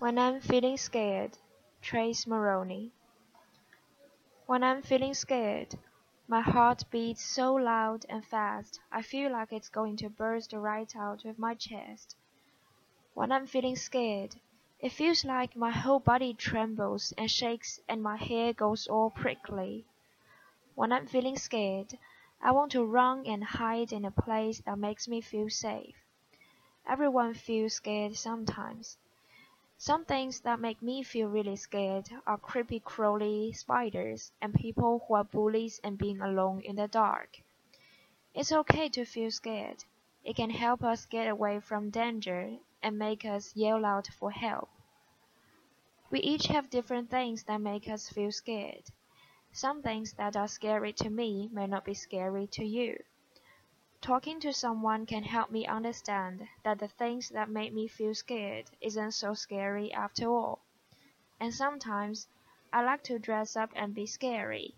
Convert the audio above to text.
When I'm feeling scared, Trace Moroney. When I'm feeling scared, my heart beats so loud and fast I feel like it's going to burst right out of my chest. When I'm feeling scared, it feels like my whole body trembles and shakes and my hair goes all prickly. When I'm feeling scared, I want to run and hide in a place that makes me feel safe. Everyone feels scared sometimes. Some things that make me feel really scared are creepy crawly spiders and people who are bullies and being alone in the dark. It's okay to feel scared. It can help us get away from danger and make us yell out for help. We each have different things that make us feel scared. Some things that are scary to me may not be scary to you. Talking to someone can help me understand that the things that make me feel scared isn't so scary after all. And sometimes I like to dress up and be scary.